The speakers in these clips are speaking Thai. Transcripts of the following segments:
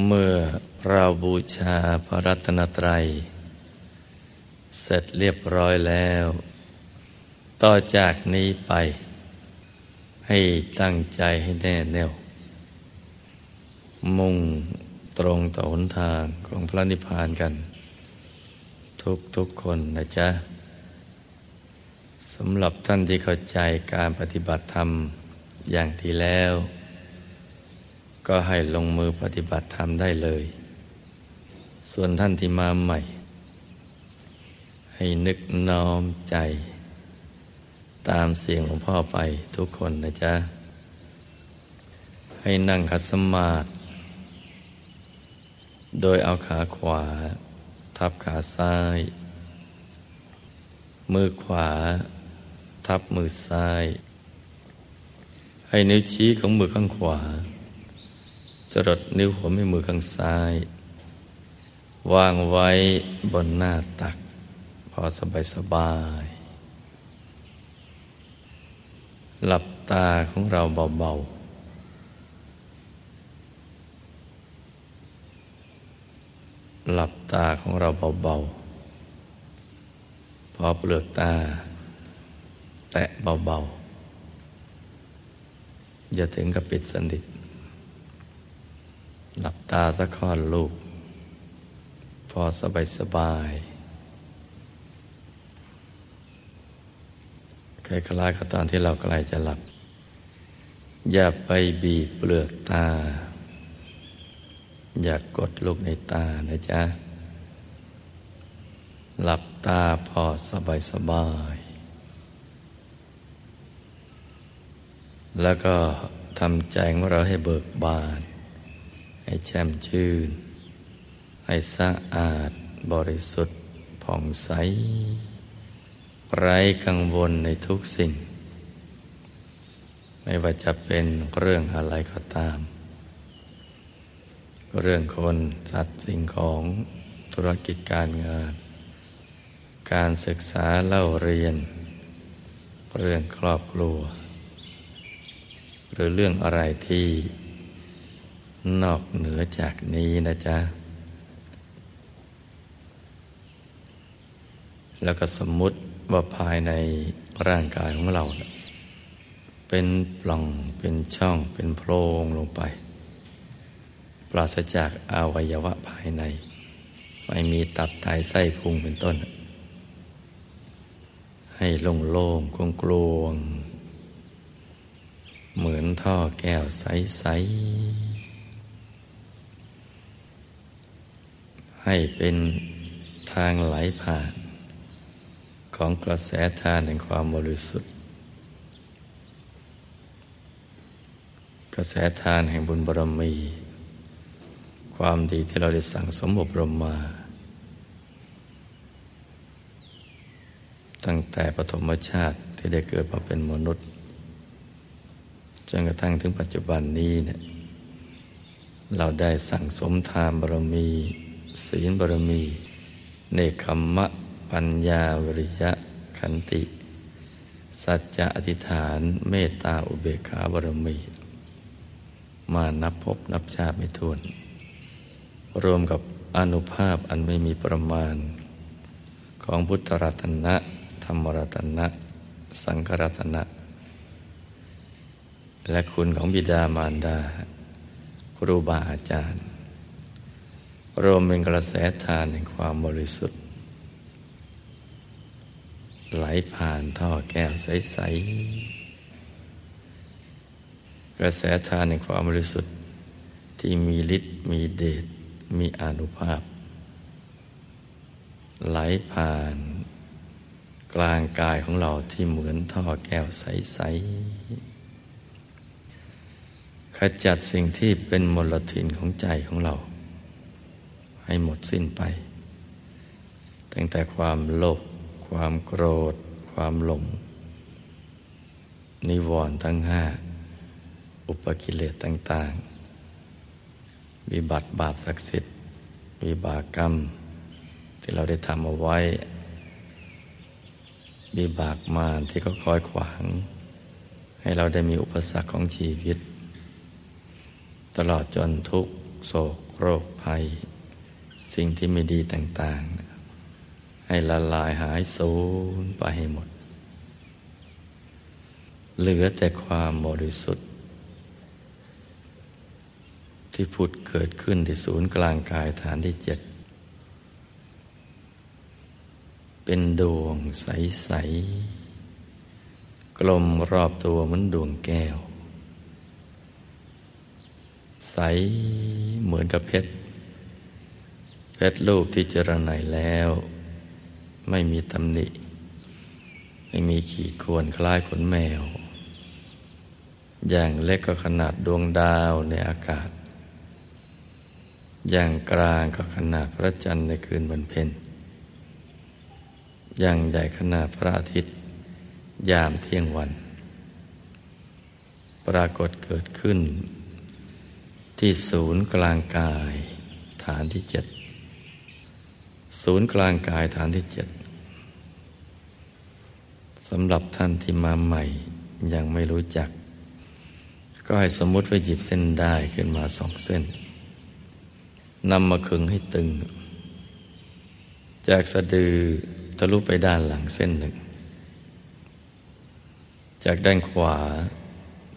เมื่อเราบูชาพระรัตนตรัย เสร็จเรียบร้อยแล้ว ต่อจากนี้ไป ให้ตั้งใจให้แน่แน่ว มุ่งตรงต่อหนทางของพระนิพพานกัน ทุกทุกคนนะจ๊ะสำหรับท่านที่เข้าใจการปฏิบัติธรรมอย่างดีแล้ว ก็ให้ลงมือปฏิบัติธรรมได้เลย ส่วนท่านที่มาใหม่ ให้นึกน้อมใจ ตามเสียงหลวงพ่อไปทุกคนนะจ๊ะ ให้นั่งคัดสมาธิโดยเอาขาขวา ทับขาซ้าย มือขวา ทับมือซ้าย ให้นิ้วชี้ของมือข้างขวา จรดนิ้วหัวแม่มือข้างซ้าย วางไว้บนหน้าตัก พอสบายสบาย หลับตาของเราเบาๆ หลับตาของเราเบาๆ พอเปลือกตา แตะเบาๆ อย่าถึงกับปิดสนิท หลับตาสักคอนลูก พอสบายสบายคล้ายๆกับตอนที่เราใกล้จะหลับ อย่าไปบีบเปลือกตา อย่ากกดลูกในตานะจ๊ะ หลับตาพอสบายสบาย แล้วก็ทำใจของเราให้เบิกบาน ให้แช่มชื่น ให้สะอาดบริสุทธิ์ผ่องใส ไร้กังวลในทุกสิ่ง ไม่ว่าจะเป็นเรื่องอะไรก็ตาม เรื่องคนสัตว์สิ่งของธุรกิจการงาน การศึกษาเล่าเรียน เรื่องครอบครัว หรือเรื่องอะไรที่ นอกเหนือจากนี้นะจ๊ะ แล้วก็สมมุติว่าภายในร่างกายของเรา เป็นปล่องเป็นช่องเป็นโพรงลงไป ปราศจากอวัยวะภายใน ไม่มีตับไตไส้พุงเป็นต้น ให้โล่งโล่งกลวงกลวง เหมือนท่อแก้วใส ๆ ให้เป็นทางไหลผ่าน ของกระแสทานแห่งความบริสุทธิ์ กระแสทานแห่งบุญบารมี ความดีที่เราได้สั่งสมอบรมมา ตั้งแต่ปฐมชาติที่ได้เกิดมาเป็นมนุษย์จนกระทั่งถึงปัจจุบันนี้เนี่ยเราได้สั่งสมทานบารมี ศีลบารมี เนคขมะ ปัญญาวริยะ ขันติ สัจจะอธิษฐานเมตตาอุเบกขาบารมี มานับพบนับชาติไม่ถ้วน รวมกับอนุภาพอันไม่มีประมาณ ของพุทธรัตนะ ธรรมรัตนะ สังฆรัตนะ และคุณของบิดามารดา ครูบาอาจารย์ รวมเป็นกระแสทานแห่งความบริสุทธิ์ ไหลผ่านท่อแก้วใส ๆ กระแสทานแห่งความบริสุทธิ์ ที่มีฤทธิ์มีเดชมีอนุภาพ ไหลผ่านกลางกายของเราที่เหมือนท่อแก้วใส ๆ ขจัดสิ่งที่เป็นมลทินของใจของเรา ให้หมดสิ้นไป ตั้งแต่ความโลภความโกรธ ความหลง นิวรณ์ทั้งห้า อุปกิเลสต่าง ๆ วิบัติบาปศักดิ์สิทธิ์ วิบากกรรม ที่เราได้ทำเอาไว้วิบากมารที่เขาคอยขวาง ให้เราได้มีอุปสรรคของชีวิต ตลอดจนทุกโศกโรคภัย สิ่งที่ไม่ดีต่าง ๆ ให้ละลายหายสูญไปให้หมด เหลือแต่ความบริสุทธิ์ ที่ผุดเกิดขึ้นที่ศูนย์กลางกายฐานที่เจ็ด เป็นดวงใส ๆ กลมรอบตัวเหมือนดวงแก้ว ใสเหมือนกับเพชร พชรลูกที่เจรไนแล้ว ไม่มีตำหนิ ไม่มีขีดข่วนคล้ายขนแมว อย่างเล็กก็ขนาดดวงดาวในอากาศ อย่างกลางก็ขนาดพระจันทร์ในคืนวันเพ็ญอย่างใหญ่ขนาดพระอาทิตย์ ยามเที่ยงวัน ปรากฏเกิดขึ้น ที่ศูนย์กลางกายฐานที่เจ็ด ศูนย์กลางกายฐานที่เจ็ดสำหรับท่านที่มาใหม่ ยังไม่รู้จัก ก็ให้สมมติว่าหยิบเส้นได้ขึ้นมาสองเส้นนำมาขึงให้ตึง จากสะดือทะลุไปด้านหลังเส้นหนึ่ง จากด้านขวา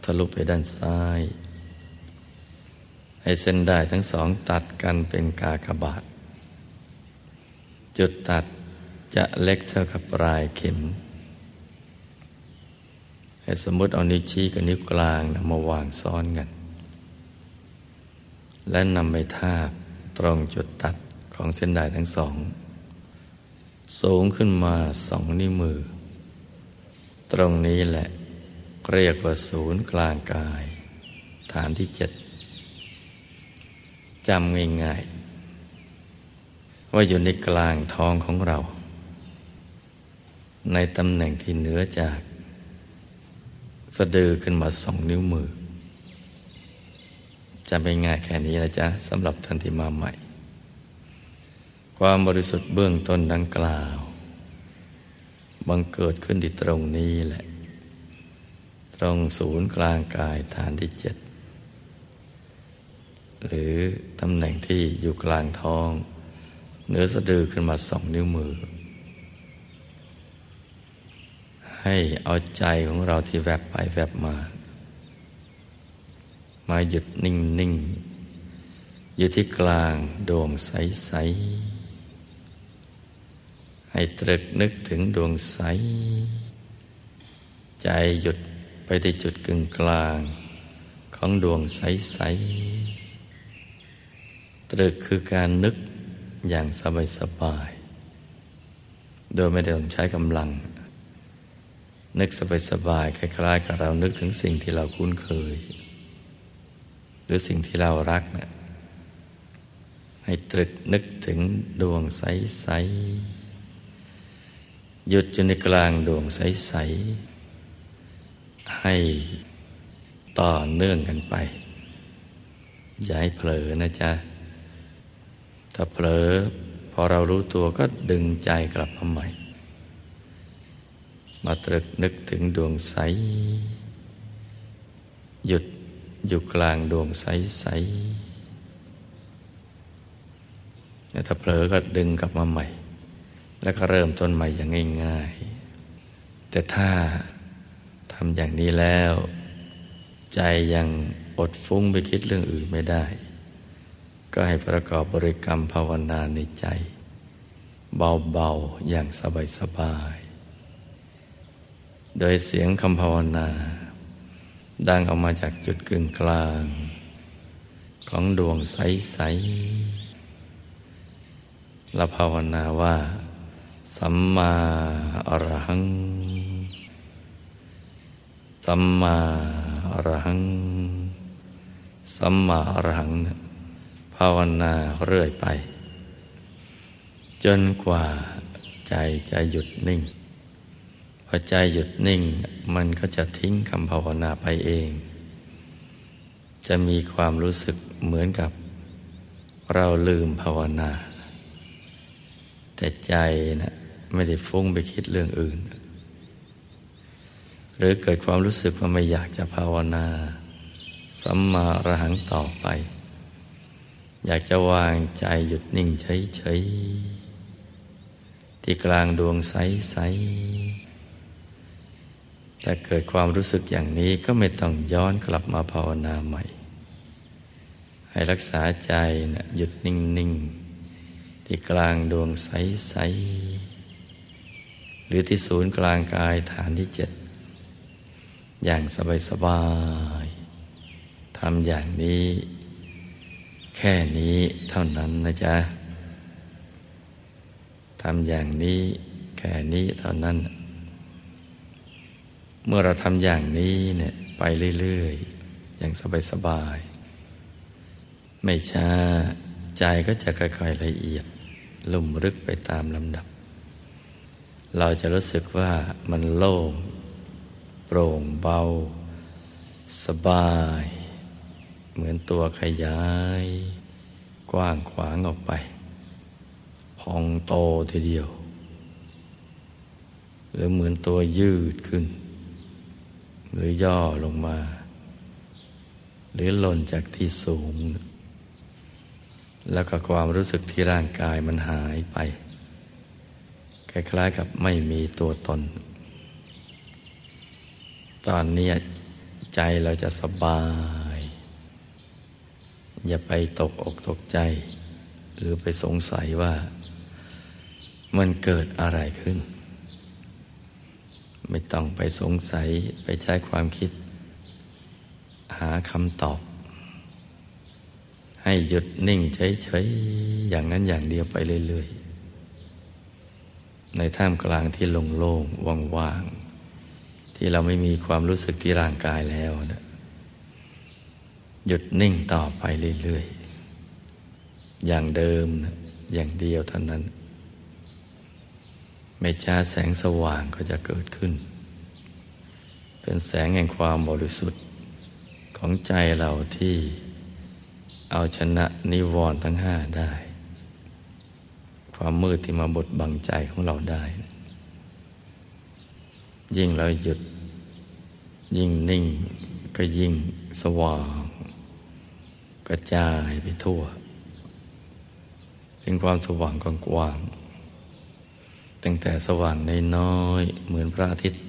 ทะลุไปด้านซ้าย ให้เส้นได้ทั้งสองตัดกันเป็นกากบาท จุดตัดจะเล็กเท่ากับปลายเข็มให้สมมติเอานิ้วชี้กับนิ้วกลางนะมาวางซ้อนกัน และนำไปทาบตรงจุดตัดของเส้นด้ายทั้งสอง สูงขึ้นมาสองนิ้วมือ ตรงนี้แหละ เรียกว่าศูนย์กลางกาย ฐานที่เจ็ดจำง่ายๆ ว่าอยู่ในกลางท้องของเรา ในตำแหน่งที่เหนือจากสะดือขึ้นมาสองนิ้วมือจำเป็นง่ายแค่นี้นะจ๊ะสำหรับท่านที่มาใหม่ ความบริสุทธิ์เบื้องต้นดังกล่าวบังเกิดขึ้นที่ตรงนี้แหละ ตรงศูนย์กลางกายฐานที่เจ็ดหรือตำแหน่งที่อยู่กลางท้อง เนื้อสะดือขึ้นมาสองนิ้วมือ ให้เอาใจของเราที่แวบไปแวบมา มาหยุดนิ่งนิ่งอยู่ที่กลางดวงใสใสให้ตรึกนึกถึงดวงใส ใจหยุดไปที่จุดกึ่งกลางของดวงใสใสตรึกคือการนึก อย่างสบายสบาย โดยไม่ได้ต้องใช้กำลัง นึกสบายสบายคล้ายๆ กับเรานึกถึงสิ่งที่เราคุ้นเคย หรือสิ่งที่เรารักนะให้ตรึกนึกถึงดวงใสๆหยุดอยู่ในกลางดวงใสๆให้ต่อเนื่องกันไป อย่าให้เผลอนะจ๊ะ ถ้าเผลอพอเรารู้ตัวก็ดึงใจกลับมาใหม่ มาตรึกนึกถึงดวงใส หยุดอยู่กลางดวงใสใสถ้าเผลอก็ดึงกลับมาใหม่ แล้วก็เริ่มต้นใหม่อย่างง่าย ๆ แต่ถ้าทำอย่างนี้แล้ว ใจยังอดฟุ้งไปคิดเรื่องอื่นไม่ได้ ก็ให้ประกอบบริกรรมภาวนาในใจ เบาๆ อย่างสบายๆ โดยเสียงคำภาวนา ดังออกมาจากจุดกึ่งกลาง ของดวงใสๆและภาวนาว่า สัมมาอรหัง สัมมาอรหัง สัมมาอรหังเนี่ย ภาวนาเรื่อยไป จนกว่าใจจะหยุดนิ่ง พอใจหยุดนิ่งมันก็จะทิ้งคำภาวนาไปเอง จะมีความรู้สึกเหมือนกับ เราลืมภาวนา แต่ใจนะไม่ได้ฟุ้งไปคิดเรื่องอื่น หรือเกิดความรู้สึกว่าไม่อยากจะภาวนา สัมมาระหังต่อไป อยากจะวางใจหยุดนิ่งเฉยๆที่กลางดวงใสๆแต่เกิดความรู้สึกอย่างนี้ก็ไม่ต้องย้อนกลับมาภาวนาใหม่ ให้รักษาใจนะหยุดนิ่งๆที่กลางดวงใสๆหรือที่ศูนย์กลางกายฐานที่เจ็ดอย่างสบายๆทำอย่างนี้ แค่นี้เท่านั้นนะจ๊ะทำอย่างนี้แค่นี้เท่านั้น เมื่อเราทำอย่างนี้เนี่ยไปเรื่อยๆ อย่างสบายๆ ไม่ช้าใจก็จะค่อยๆละเอียด ลุ่มลึกไปตามลำดับ เราจะรู้สึกว่ามันโล่ง โปร่งเบา สบาย เหมือนตัวขยาย กว้างขวางออกไป พองโตทีเดียว หรือเหมือนตัวยืดขึ้น หรือย่อลงมา หรือหล่นจากที่สูง แล้วก็ความรู้สึกที่ร่างกายมันหายไป คล้ายๆกับไม่มีตัวตน ตอนนี้ใจเราจะสบาย อย่าไปตกอกตกใจ หรือไปสงสัยว่า มันเกิดอะไรขึ้น ไม่ต้องไปสงสัยไปใช้ความคิด หาคำตอบ ให้หยุดนิ่งเฉยๆอย่างนั้นอย่างเดียวไปเรื่อยๆในท่ามกลางที่โล่งๆว่างๆ ที่เราไม่มีความรู้สึกที่ร่างกายแล้วนะ หยุดนิ่งต่อไปเรื่อยๆ อย่างเดิมอย่างเดียวเท่านั้น ไม่ช้าแสงสว่างก็จะเกิดขึ้น เป็นแสงแห่งความบริสุทธิ์ของใจเราที่เอาชนะนิวรณ์ทั้งห้าได้ ความมืดที่มาบดบังใจของเราได้ ยิ่งเราหยุดยิ่งนิ่งก็ยิ่งสว่าง กระจายไปทั่ว เป็นความสว่างกว้างๆตั้งแต่สว่างในน้อยเหมือนพระอาทิตย์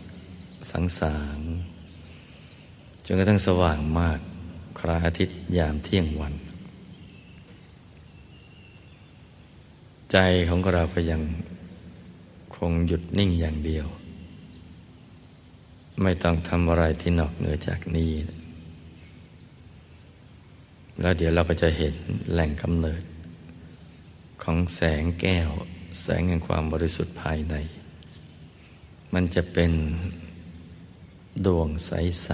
สังสางจนกระทั่งสว่างมากคราอาทิตย์ยามเที่ยงวัน ใจของเราก็ยังคงหยุดนิ่งอย่างเดียว ไม่ต้องทำอะไรที่นอกเหนือจากนี้ แล้วเดี๋ยวเราก็จะเห็นแหล่งกำเนิด ของแสงแก้ว แสงแห่งความบริสุทธิ์ภายใน มันจะเป็นดวงใส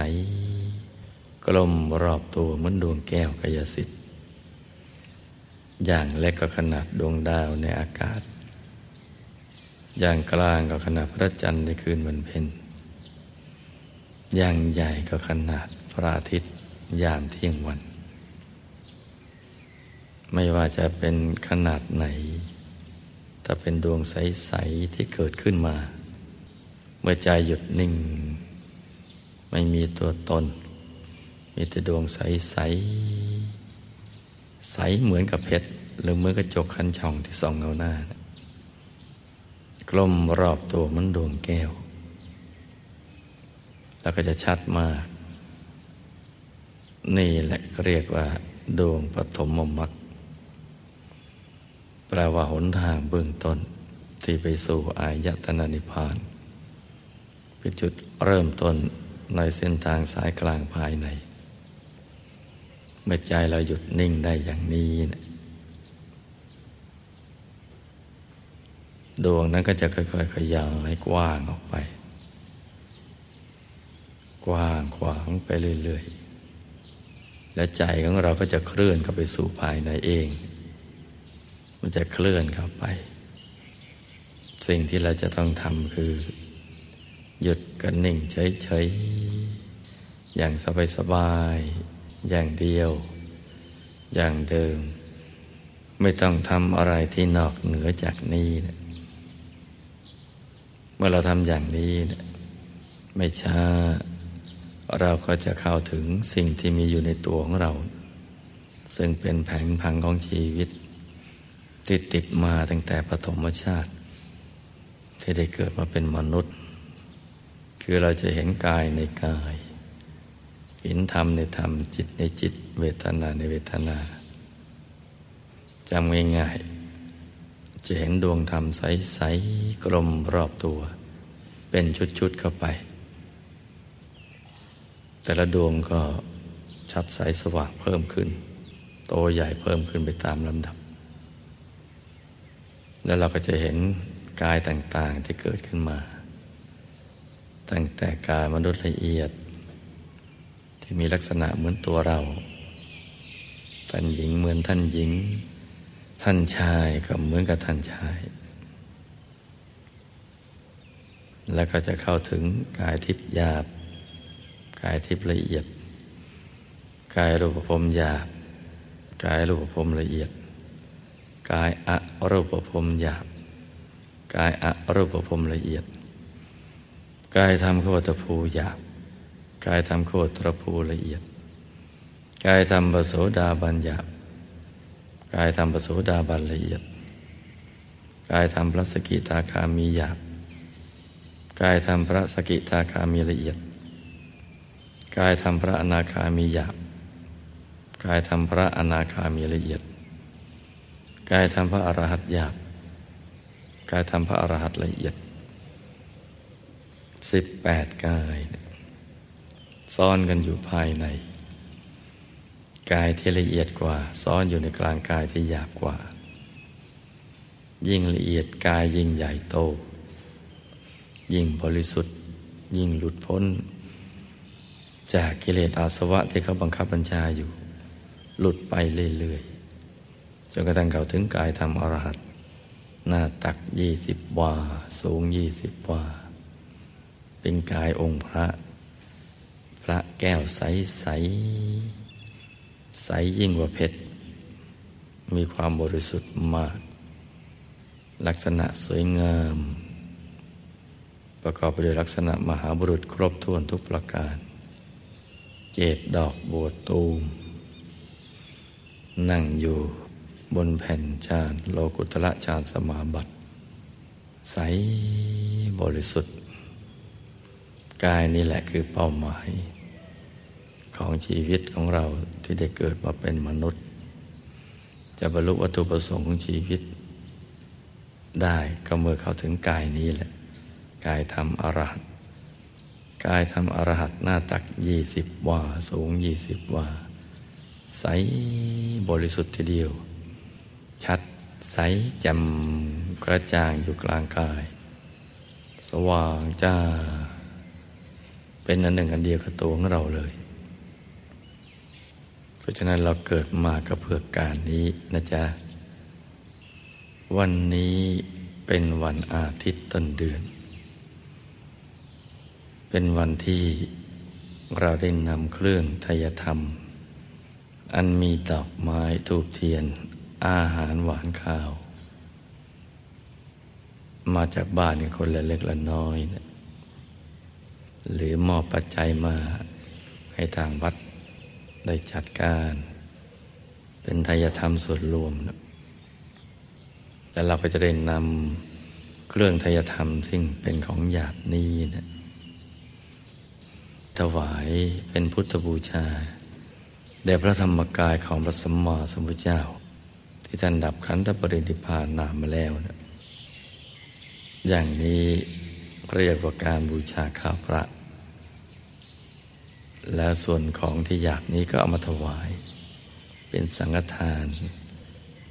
ๆ กลมรอบตัวเหมือนดวงแก้วกายสิทธิ์ อย่างเล็กก็ขนาดดวงดาวในอากาศ อย่างกลางก็ขนาดพระจันทร์ในคืนวันเพ็ญอย่างใหญ่ก็ขนาดพระอาทิตย์ยามเที่ยงวัน ไม่ว่าจะเป็นขนาดไหน ถ้าเป็นดวงใส ๆ ที่เกิดขึ้นมา เมื่อใจหยุดนิ่ง ไม่มีตัวตน มีแต่ดวงใส ๆ ใสเหมือนกับเพชร หรือเหมือนกระจกคันช่องที่ส่องเงาหน้า กลมรอบตัวมันดวงแก้ว แล้วก็จะชัดมาก นี่แหละเรียกว่า ดวงปฐมมรรค แปลว่าหนทางเบื้องต้น ที่ไปสู่อายตนะนิพพานเป็นจุดเริ่มต้นในเส้นทางสายกลางภายใน เมื่อใจเราหยุดนิ่งได้อย่างนี้นะดวงนั้นก็จะค่อยๆ ขยายกว้างออกไป กว้างขวางไปเรื่อยๆ และใจของเราก็จะเคลื่อนเข้าไปสู่ภายในเอง มันจะเคลื่อนเข้าไป สิ่งที่เราจะต้องทำคือ หยุดกันนิ่งเฉยๆ อย่างสบายๆ อย่างเดียว อย่างเดิม ไม่ต้องทำอะไรที่นอกเหนือจากนี้นะเมื่อเราทำอย่างนี้นะไม่ช้าเราก็จะเข้าถึงสิ่งที่มีอยู่ในตัวของเรา ซึ่งเป็นแผนพังของชีวิต ติดติดมาตั้งแต่ปฐมชาติ ที่ได้เกิดมาเป็นมนุษย์ คือเราจะเห็นกายในกาย เห็นธรรมในธรรมจิตในจิต เวทนาในเวทนาจำง่ายๆจะเห็นดวงธรรมใสๆกลมรอบตัว เป็นชุดๆเข้าไป แต่ละดวงก็ชัดใสสว่างเพิ่มขึ้น โตใหญ่เพิ่มขึ้นไปตามลำดับ แล้วเราก็จะเห็นกายต่างๆที่เกิดขึ้นมา ตั้งแต่กายมนุษย์ละเอียด ที่มีลักษณะเหมือนตัวเรา ท่านหญิงเหมือนท่านหญิง ท่านชายก็เหมือนกับท่านชาย แล้วก็จะเข้าถึงกายทิพย์หยาบ กายทิพย์ละเอียด กายรูปภพหยาบ กายรูปภพละเอียด กายอะรูปภพหยาบ กายอะรูปภพละเอียด กายทำโคตรภูหยาบ กายทำโคตรภูละเอียด กายทำปโสดาบันหยาบ กายทำปโสดาบันละเอียด กายทำพระสกิทาคามีหยาบ กายทำพระสกิทาคามีละเอียด กายทำพระอนาคามีหยาบ กายทำพระอนาคามีละเอียด กายทำพระอรหัตหยาบกายทำพระอรหัตละเอียดสิบแปดกายซ้อนกันอยู่ภายใน กายที่ละเอียดกว่าซ้อนอยู่ในกลางกายที่หยาบกว่า ยิ่งละเอียดกายยิ่งใหญ่โต ยิ่งบริสุทธิ์ ยิ่งหลุดพ้น จากกิเลสอาสวะที่เขาบังคับบัญชาอยู่ หลุดไปเรื่อย จนกระทั่งเขาถึงกายธรรมอรหัตหน้าตักยี่สิบวา สูงยี่สิบวา เป็นกายองค์พระ พระแก้วใสใส ใสยิ่งกว่าเพชร มีความบริสุทธิ์มาก ลักษณะสวยงาม ประกอบไปด้วยลักษณะมหาบุรุษครบถ้วนทุกประการ เกตดอกบัวตูม นั่งอยู่ บนแผ่นชาญโลกุตละชาญสมาบัติ ใสบริสุทธิ์กายนี่แหละคือเป้าหมาย ของชีวิตของเราที่ได้เกิดมาเป็นมนุษย์ จะบรรลุวัตถุประสงค์ของชีวิต ได้ก็เมื่อเข้าถึงกายนี้แหละ กายทำอรหัตกายทำอรหัตหน้าตักยี่สิบวา สูงยี่สิบวา ใสบริสุทธิ์ทีเดียว ชัดใสจ่มกระจ่างอยู่กลางกาย สว่างจ้า เป็นอันหนึ่งอันเดียวกับตัวของเราเลย เพราะฉะนั้นเราเกิดมาก็เพื่อการนี้นะจ๊ะ วันนี้เป็นวันอาทิตย์ต้นเดือน เป็นวันที่เราได้นำเครื่องทยธรรม อันมีดอกไม้ทูบเทียน อาหารหวานข้าว มาจากบ้านคนละเล็กละน้อยนะหรือมอบปัจจัยมาให้ทางวัดได้จัดการ เป็นทายธรรมส่วนรวมนะแต่เราก็จะได้นำเครื่องทายธรรมซึ่งเป็นของหยาบนี้นะถวายเป็นพุทธบูชาแด่พระธรรมกายของพระสัมมาสัมพุทรเจ้า ที่ท่านดับขันธปรินิพานนามมาแล้วนะอย่างนี้เรียกว่าการบูชาข้าวพระ และส่วนของที่อยากนี้ก็เอามาถวาย เป็นสังฆทาน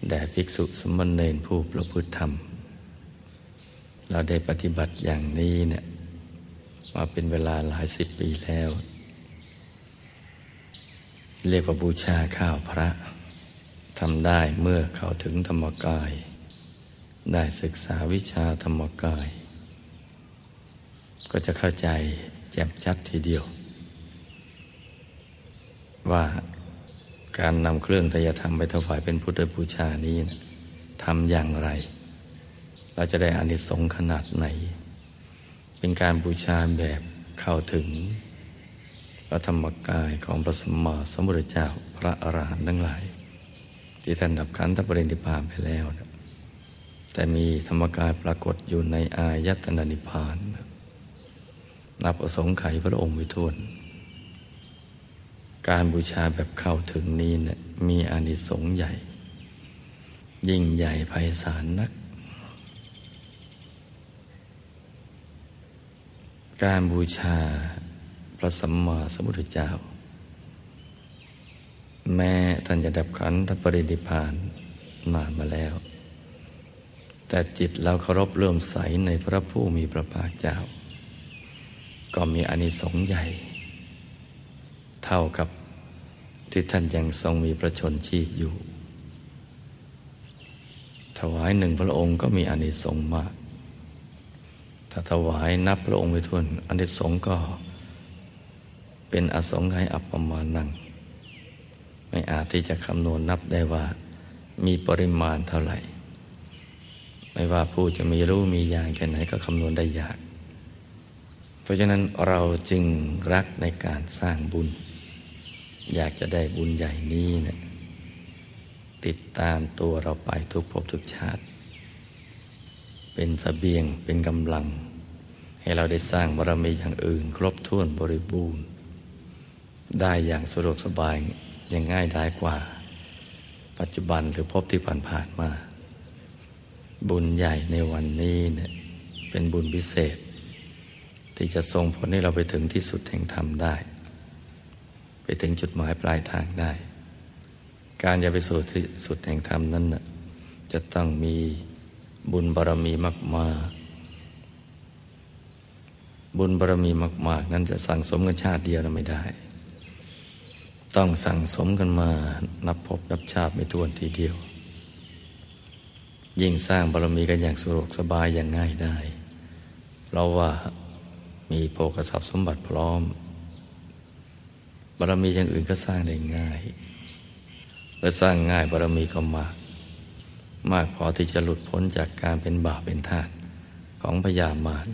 แด่ภิกษุสมณเณรผู้ประพฤติธรรม เราได้ปฏิบัติอย่างนี้เนี่ยมาเป็นเวลาหลายสิบปีแล้ว เรียกว่าบูชาข้าวพระ ทำได้เมื่อเข้าถึงธรรมกาย ได้ศึกษาวิชาธรรมกาย ก็จะเข้าใจแจ่มชัดทีเดียว ว่าการนำเครื่องทยธรรมไปถวายเป็นพุทธบูชานี้นะทำอย่างไร เราจะได้อานิสงส์ขนาดไหน เป็นการบูชาแบบเข้าถึงพระธรรมกายของพระสมมาสมุทรเจ้าพระอรหันต์ทั้งหลาย ที่ท่านดับขันธปรินิพานไปแล้วนะแต่มีธรรมกายปรากฏอยู่ในอายตนะนิพพานนับประสงค์ไขพระองค์วิทุนการบูชาแบบเข้าถึงนี้เนะี่ยมีอานิสงส์ใหญ่ ยิ่งใหญ่ไพศาลนัก การบูชาพระสัมมาสัมพุทธเจ้า แม้ท่านจะดับขันธปรินิพานนานมาแล้ว แต่จิตเราเคารพเริ่มใสในพระผู้มีพระภาคเจ้า ก็มีอนิสงส์ใหญ่ เท่ากับที่ท่านยังทรงมีพระชนชีพอยู่ ถวายหนึ่งพระองค์ก็มีอนิสงส์มาก ถ้าถวายนับพระองค์ไปทวนอนิสงส์ก็เป็นอสงไขยอัปปมาณัง ไม่อาจที่จะคำนวณนับได้ว่า มีปริมาณเท่าไหร่ ไม่ว่าผู้จะมีรู้มีอย่างแค่ไหนก็คำนวณได้ยาก เพราะฉะนั้นเราจึงรักในการสร้างบุญ อยากจะได้บุญใหญ่นี้เนะี่ยติดตามตัวเราไปทุกภพทุกชาติ เป็นสเสบียงเป็นกำลัง ให้เราได้สร้างบารมีอย่างอื่น ครบถ้วนบริบูรณ์ ได้อย่างสะดวกสบาย ย่างง่ายดายกว่า ปัจจุบันหรือพบที่ผ่านๆมา บุญใหญ่ในวันนี้เนี่ยเป็นบุญพิเศษ ที่จะส่งผลให้เราไปถึงที่สุดแห่งธรรมได้ ไปถึงจุดหมายปลายทางได้ การจะไปสู่ที่สุดแห่งธรรมนั้นนะจะต้องมีบุญบารรมีมากๆ บุญบารรมีมาก ๆ นั้นจะสั่งสมกันชาติเดียวเราไม่ได้ ต้องสั่งสมกันมา นับพบนับชาติไม่ทวนทีเดียว ยิ่งสร้างบารมีกันอย่างสะดวกสบายอย่างง่ายได้ เพราะว่ามีโภคทรัพย์สมบัติพร้อม บารมีอย่างอื่นก็สร้างได้ง่ายเมื่อสร้างง่ายบารมีก็มาก มากพอที่จะหลุดพ้นจากการเป็นบาปเป็นทาสของพยามาร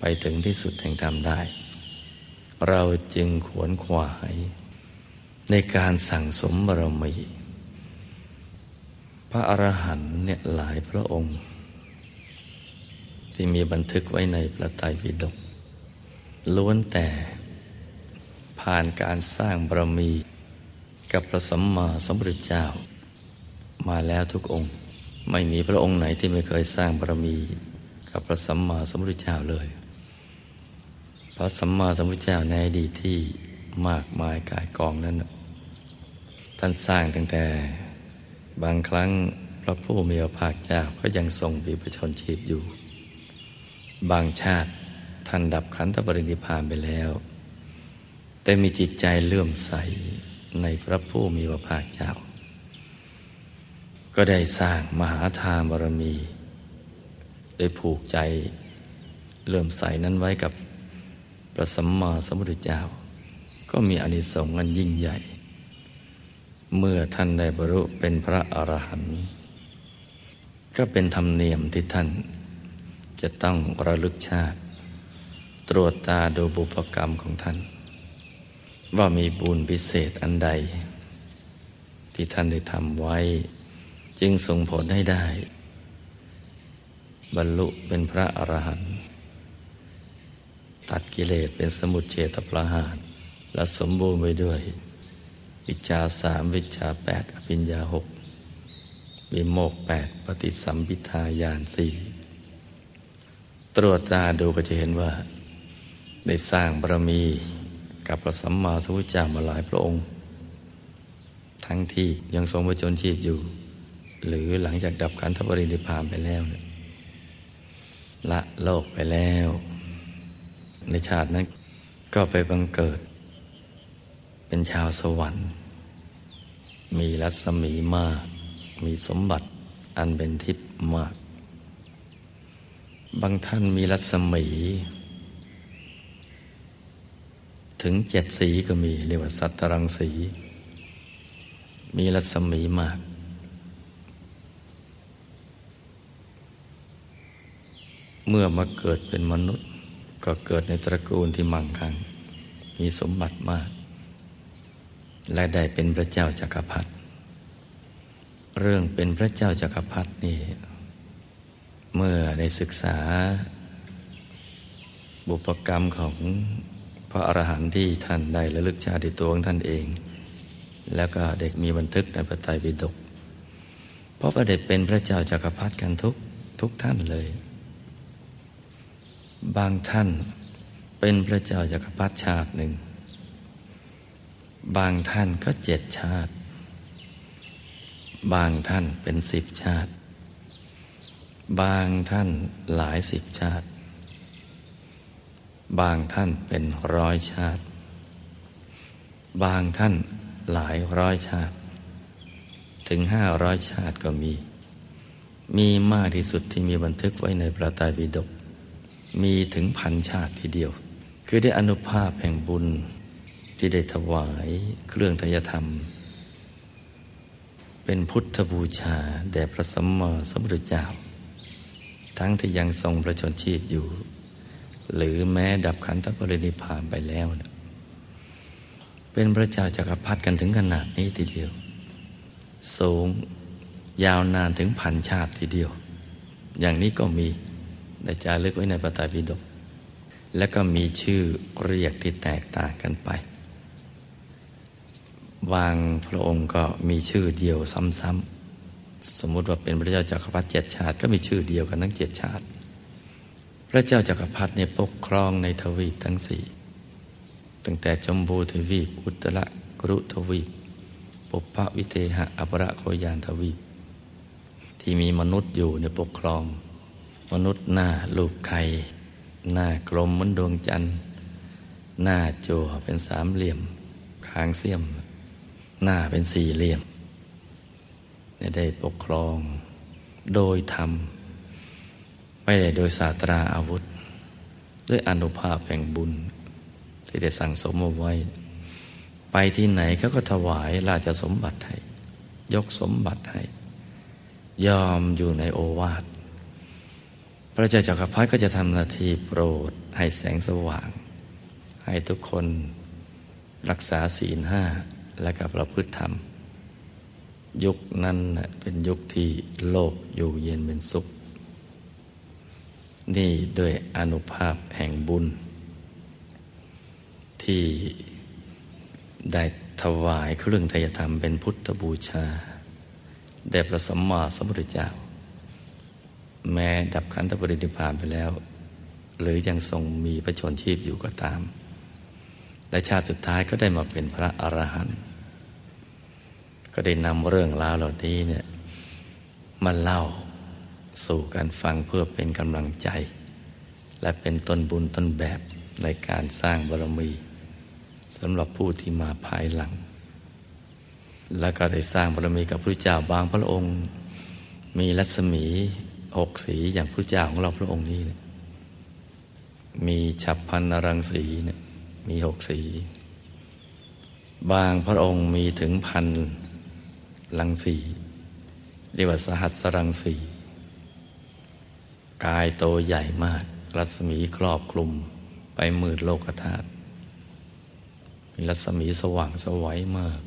ไปถึงที่สุดแห่งธรรมได้ เราจึงขวนขวาย ในการสั่งสมบารมี พระอรหันต์เนี่ยหลายพระองค์ ที่มีบันทึกไว้ในพระไตรปิฎกล้วนแต่ผ่านการสร้างบารมี กับพระสัมมาสัมพุทธเจ้า มาแล้วทุกองค์ ไม่มีพระองค์ไหนที่ไม่เคยสร้างบารมี กับพระสัมมาสัมพุทธเจ้าเลย พระสัมมาสัมพุทธเจ้าในอดีตที่มากมายกายกองนั้น ท่านสร้างตั้งแต่ บางครั้งพระผู้มีพระภาคเจ้าก็ยังทรงปีประชนชีพอยู่ บางชาติท่านดับขันธปรินิพานไปแล้ว แต่มีจิตใจเลื่อมใสในพระผู้มีพระภาคเจ้า ก็ได้สร้างมหาทานบารมีโดยผูกใจเลื่อมใสนั้นไว้กับพระสัมมาสัมพุทธเจ้า ก็มีอนิสงส์อันยิ่งใหญ่ เมื่อท่านได้บรรลุเป็นพระอรหันต์ก็เป็นธรรมเนียมที่ท่าน จะต้องระลึกชาติ ตรวจตาดูบุพกรรมของท่าน ว่ามีบุญพิเศษอันใด ที่ท่านได้ทำไว้ จึงส่งผลให้ได้ บรรลุเป็นพระอรหันต์ตัดกิเลสเป็นสมุทเฉตประหารและสมบูรณ์ไปด้วย วิชาสามวิชาแปดอภิญญาหกวิโมกแปดปฏิสัมพิทายานสี่ตรวจตาดูก็จะเห็นว่า ได้สร้างบารมีกับพระสัมมาสัมพุทธเจ้ามาหลายพระองค์ ทั้งที่ยังทรงประชนชีพอยู่ หรือหลังจากดับขันธปรินิพานไปแล้วเนี่ยละโลกไปแล้ว ในชาตินั้นก็ไปบังเกิด เป็นชาวสวรรค์ มีรัศมีมาก มีสมบัติอันเป็นทิพย์มาก บางท่านมีรัศมี ถึงเจ็ดสีก็มีเรียกว่าสัตรังสี มีรัศมีมาก เมื่อมาเกิดเป็นมนุษย์ ก็เกิดในตระกูลที่มั่งคั่ง มีสมบัติมาก และได้เป็นพระเจ้าจากักรพรรดิเรื่องเป็นพระเจ้าจักรพรรดินี่ เมื่อได้ศึกษา บุพกรรมของพระอรหันต์ที่ท่านได้ระลึกชาติตัวของท่านเอง แล้วก็เด็กมีบันทึกในพระไตรปิฎกเพราะพระเด็จเป็นพระเจ้าจักรพรรดิกันทุกทุกท่านเลย บางท่านเป็นพระเจ้าจักรพรรดิชาติหนึ่ง บางท่านก็เจ็ดชาติ บางท่านเป็นสิบชาติ บางท่านหลายสิบชาติ บางท่านเป็นร้อยชาติ บางท่านหลายร้อยชาติ ถึงห้าร้อยชาติก็มี มีมากที่สุดที่มีบันทึกไว้ในพระไตรปิฎกมีถึงพันชาติทีเดียว คือได้อนุภาพแห่งบุญ ที่ได้ถวายเครื่องทยธรรม เป็นพุทธบูชาแด่พระสัมมาสัมพุทธเจ้า ทั้งที่ยังทรงประชนชีพอยู่ หรือแม้ดับขันธปรินิพานไปแล้วนะเป็นพระเจ้าจักรพรรดิกันถึงขนาดนี้ทีเดียว สูงยาวนานถึงพันชาติทีเดียว อย่างนี้ก็มีได้จารึกไว้ในปตาปิฎกแล้วก็มีชื่อเรียกที่แตกต่างกันไป บางพระองค์ก็มีชื่อเดียวซ้ำๆ สมมุติว่าเป็นพระเจ้าจักรพรรดิเจ็ดชาติก็มีชื่อเดียวกันทั้งเจ็ดชาติ พระเจ้าจักรพรรดิเนี่ยปกครองในทวีปทั้งสี่ตั้งแต่จมบูทวีป อุตรกรุทวีปปุพพวิเทหะอภรโคยานทวีป ที่มีมนุษย์อยู่ในปกครอง มนุษย์หน้าลูกไข่หน้ากลมเหมือนดวงจันทร์ หน้าโจเป็นสามเหลี่ยมคางเสียม หน้าเป็นสี่เหลี่ยม ได้ปกครองโดยธรรม ไม่ได้โดยศาสตราอาวุธ ด้วยอนุภาพแห่งบุญ ที่ได้สั่งสมเอาไว้ ไปที่ไหนเขาก็ถวายราชสมบัติให้ ยกสมบัติให้ ยอมอยู่ในโอวาท พระเจ้าจักรพรรดิก็จะทำหน้าที่โปรดให้แสงสว่าง ให้ทุกคนรักษาศีลห้า และกับประพฤติธรรม ยุคนั้นเป็นยุคที่โลกอยู่เย็นเป็นสุข นี่ด้วยอนุภาพแห่งบุญ ที่ได้ถวายเครื่องทยธรรมเป็นพุทธบูชาแด่พระสัมมาสัมพุทธเจ้า แม้ดับขันธปรินิพานไปแล้ว หรือยังทรงมีพระชนชีพอยู่ก็ตามและชาติสุดท้ายก็ได้มาเป็นพระอรหันต์ ก็ได้นำเรื่องราวเหล่านี้เนี่ยมาเล่าสู่การฟังเพื่อเป็นกำลังใจ และเป็นต้นบุญต้นแบบในการสร้างบารมีสำหรับผู้ที่มาภายหลัง และก็ได้สร้างบารมีกับพระเจ้าบางพระองค์ มีรัศมีหกสีอย่างพระเจ้าของเราพระองค์นี้นมีฉับพันนรังสีมีหกสี บางพระองค์มีถึงพัน รังสีเรียกว่าสหัสรังสี กายโตใหญ่มาก รัศมีครอบคลุมไปมืดโลกธาตุมีรัศมีสว่างสวัยมาก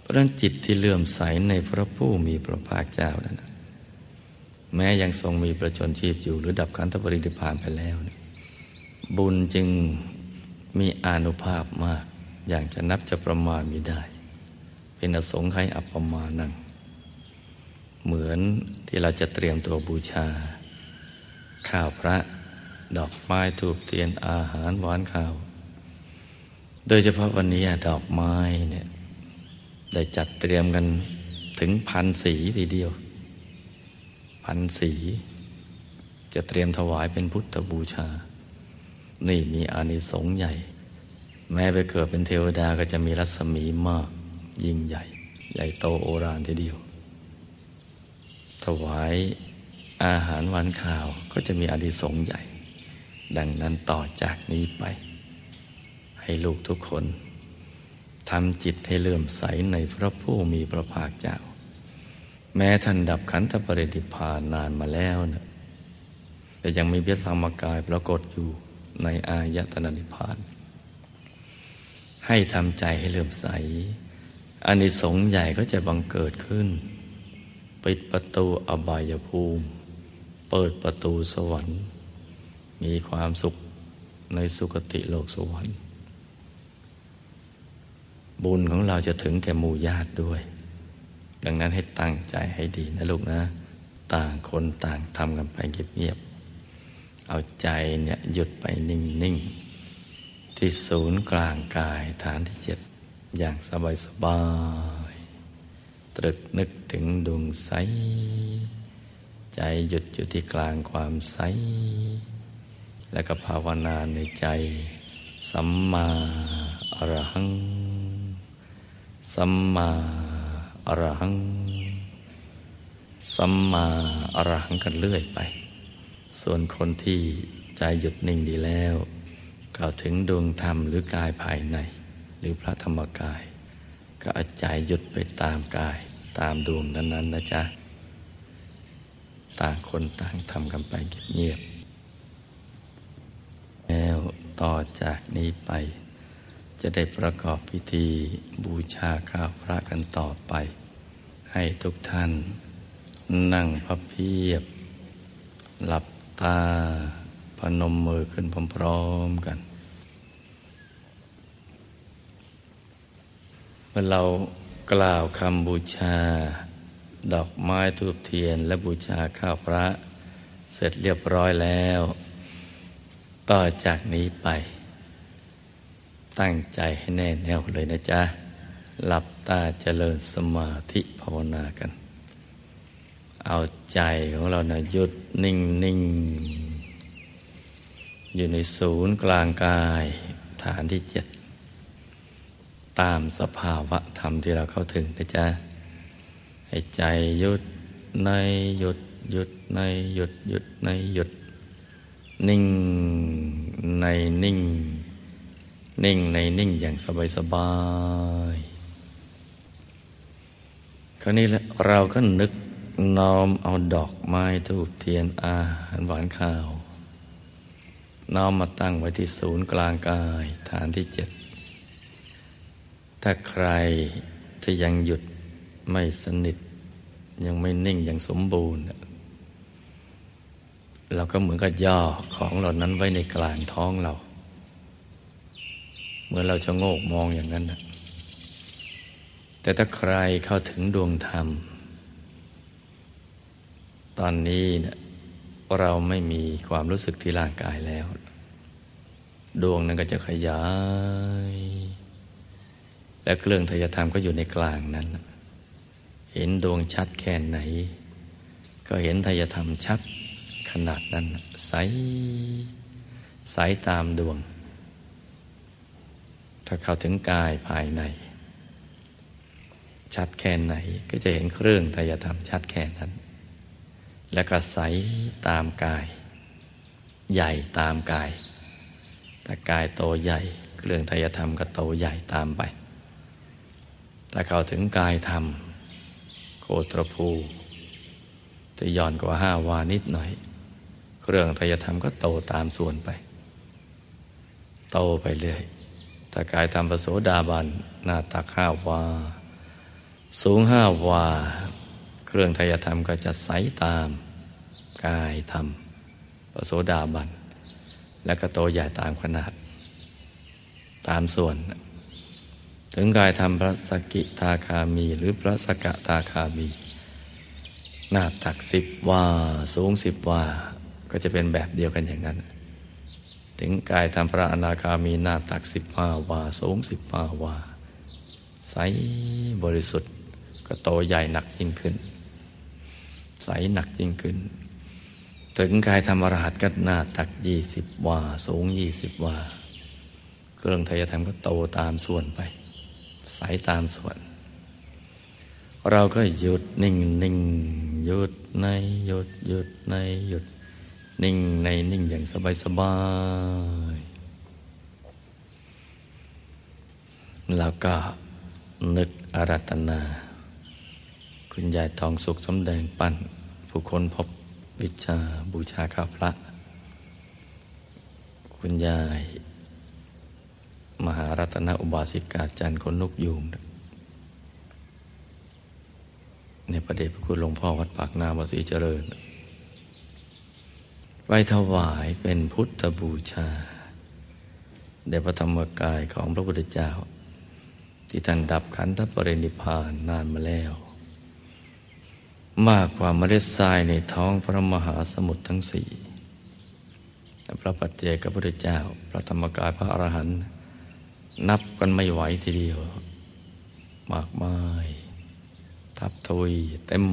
เพราะนั้นจิตที่เลื่อมใสในพระผู้มีพระภาคเจ้านั้นแม้ยังทรงมีประชนชีพอยู่ หรือดับขันธปรินิพานไปแล้ว บุญจึงมีอานุภาพมาก อย่างจะนับจะประมาณมีได้ เป็นอสงไขยอัปปมาณัง เหมือนที่เราจะเตรียมตัวบูชา ข้าวพระ ดอกไม้ถูกเทียนอาหารหวานข้าว โดยเฉพาะวันนี้ดอกไม้เนี่ยได้จัดเตรียมกันถึงพันสีทีเดียว พันสี จะเตรียมถวายเป็นพุทธบูชา นี่มีอานิสงส์ใหญ่ แม้ไปเกิดเป็นเทวดาก็จะมีรัศมีมาก ยิ่งใหญ่ ใหญ่โตโอรานทีเดียว ถวายอาหารวันข่าวก็จะมีอานิสงใหญ่ ดังนั้นต่อจากนี้ไป ให้ลูกทุกคนทำจิตให้เลื่อมใสในพระผู้มีพระภาคเจ้า แม้ท่านดับขันธปรินิพานนานมาแล้วนะแต่ยังมีเบียธรรมกายปรากฏอยู่ในอายตนะนิพพาน ให้ทำใจให้เลื่อมใส อานิสงส์ใหญ่ก็จะบังเกิดขึ้น ปิดประตูอบายภูมิ เปิดประตูสวรรค์ มีความสุขในสุคติโลกสวรรค์ บุญของเราจะถึงแก่หมู่ญาติด้วย ดังนั้นให้ตั้งใจให้ดีนะลูกนะ ต่างคนต่างทำกันไปเงียบๆเอาใจเนี่ยหยุดไปนิ่งๆ ที่ศูนย์กลางกายฐานที่เจ็ด อย่างสบายๆตรึกนึกถึงดวงใส ใจหยุดอยู่ที่กลางความใส แล้วก็ภาวนาในใจ สัมมาอรหัง สัมมาอรหัง สัมมาอรหังกันเรื่อยไป ส่วนคนที่ใจหยุดนิ่งดีแล้ว กล่าวถึงดวงธรรมหรือกายภายใน หรือพระธรรมกาย ก็อาใจหยุดไปตามกายตามดวงนั้นๆนะจ๊ะ ต่างคนต่างทำกันไปเงียบๆแล้วต่อจากนี้ไป จะได้ประกอบพิธีบูชาข้าวพระกันต่อไป ให้ทุกท่าน นั่งพับเพียบ หลับตาพนมมือขึ้นพร้อมๆกัน เมื่อเรากล่าวคำบูชา ดอกไม้ทูบเทียน และบูชาข้าวพระ เสร็จเรียบร้อยแล้ว ต่อจากนี้ไป ตั้งใจให้แน่แน่วเลยนะจ๊ะ หลับตาเจริญสมาธิภาวนากัน เอาใจของเรานะหยุดนิ่งนิ่งอยู่ในศูนย์กลางกายฐานที่เจ็ด ตามสภาวะธรรมที่เราเข้าถึงนะจ๊ะให้ใจหยุดในหยุดหยุดในหยุดหยุดในหยุด นิ่งในนิ่ง นิ่งในนิ่งอย่างสบายสบายคราวนี้เราก็นึกน้อมเอาดอกไม้ทูบเทียนอาหารหวานข้าว น้อมมาตั้งไว้ที่ศูนย์กลางกายฐานที่เจ็ด ถ้าใครที่ยังหยุดไม่สนิท ยังไม่นิ่งยังสมบูรณ์ เราก็เหมือนกับย่อของเหล่านั้นไว้ในกลางท้องเรา เมื่อเราจะโงกมองอย่างนั้นนะแต่ถ้าใครเข้าถึงดวงธรรม ตอนนี้เนี่ยเราไม่มีความรู้สึกที่ร่างกายแล้ว ดวงนั้นก็จะขยาย และเครื่องทยธรรมก็อยู่ในกลางนั้น เห็นดวงชัดแค่ไหน ก็เห็นทยธรรมชัดขนาดนั้น ใส ใสตามดวง ถ้าเข้าถึงกายภายใน ชัดแค่ไหนก็จะเห็นเครื่องทยธรรมชัดแค่นั้น และก็ใสตามกาย ใหญ่ตามกายแต่กายโตใหญ่ เครื่องทยธรรมก็โตใหญ่ตามไป ถ้าเข้าถึงกายธรรม โคตรภูจะย่อนกว่าห้าวานิดหน่อย เครื่องทยธรรมก็โตตามส่วนไป โตไปเรื่อยถ้ากายธรรมปโสดาบันหน้าตักห้าวา สูงห้าวา เครื่องทยธรรมก็จะใสตาม กายธรรมปโสดาบัน และก็โตใหญ่ตามขนาด ตามส่วน ถึงกายทำพระสกิทาคามี หรือพระสกะทาคามี หน้าตักสิบว่าสูงสิบว่า ก็จะเป็นแบบเดียวกันอย่างนั้น ถึงกายทำพระอนาคามีหน้าตักสิบห้าว่าสูงสิบห้าว่าใสบริสุทธิ์ก็โตใหญ่หนักยิ่งขึ้น ใสหนักยิ่งขึ้น ถึงกายธรรมรหัสก็หน้าตักยี่สิบว่า สูงยี่สิบว่า เครื่องทยธรรมก็โตตามส่วนไป สายตามส่วน เราก็หยุดนิ่งนิ่งหยุดในหยุดหยุดในหยุด นิ่งในนิ่งอย่างสบายสบายแล้วก็นึกอารัตนา คุณยายทองสุขสำแดงปั้น ผู้คนพบวิชาบูชาข้าพระ คุณยาย มหารัตนอุบาสิกาจันคนนกยูงในประเดชพระคุณหลวงพ่อวัดปากน้ำวัดศรีเจริญ ไปถวายเป็นพุทธบูชาแด่พระธรรมกายของพระพุทธเจ้า ที่ท่านดับขันธปรินิพานนานมาแล้ว มากกว่าเมล็ดทรายในท้องพระมหาสมุทรทั้งสี่พระปัจเจกพระพุทธเจ้า พระธรรมกายพระอรหันต์ นับกันไม่ไหวทีเดียว มากมาย ทับทวีเต็ม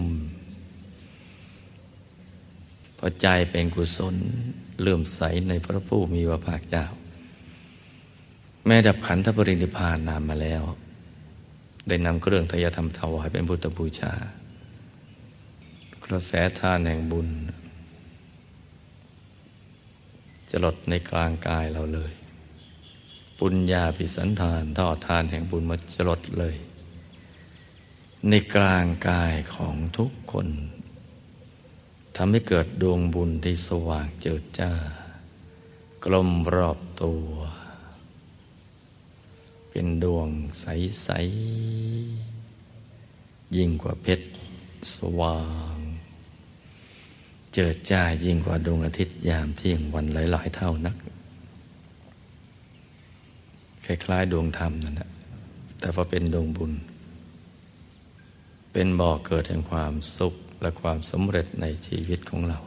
พอใจเป็นกุศลเลื่อมใสในพระผู้มีพระภาคเจ้า แม่ดับขันธปรินิพานนานมาแล้ว ได้นำเครื่องทยธรรมถวายเป็นพุทธบูชา กระแสทานแห่งบุญจะลดในกลางกายเราเลย ปุญญาภิสันทานทอดทานแห่งบุญมาจะลดเลย ในกลางกายของทุกคนทำให้เกิดดวงบุญที่สว่างเจิดจ้า กลมรอบตัว เป็นดวงใส ๆ ยิ่งกว่าเพชรสว่าง เจิดจ้ายิ่งกว่าดวงอาทิตย์ยามเที่ยงวันหลาย ๆ เท่านัก คล้ายๆดวงธรรมนั่นแหละแต่ว่าเป็นดวงบุญ เป็นบ่อเกิดแห่งความสุขและความสำเร็จในชีวิตของเรา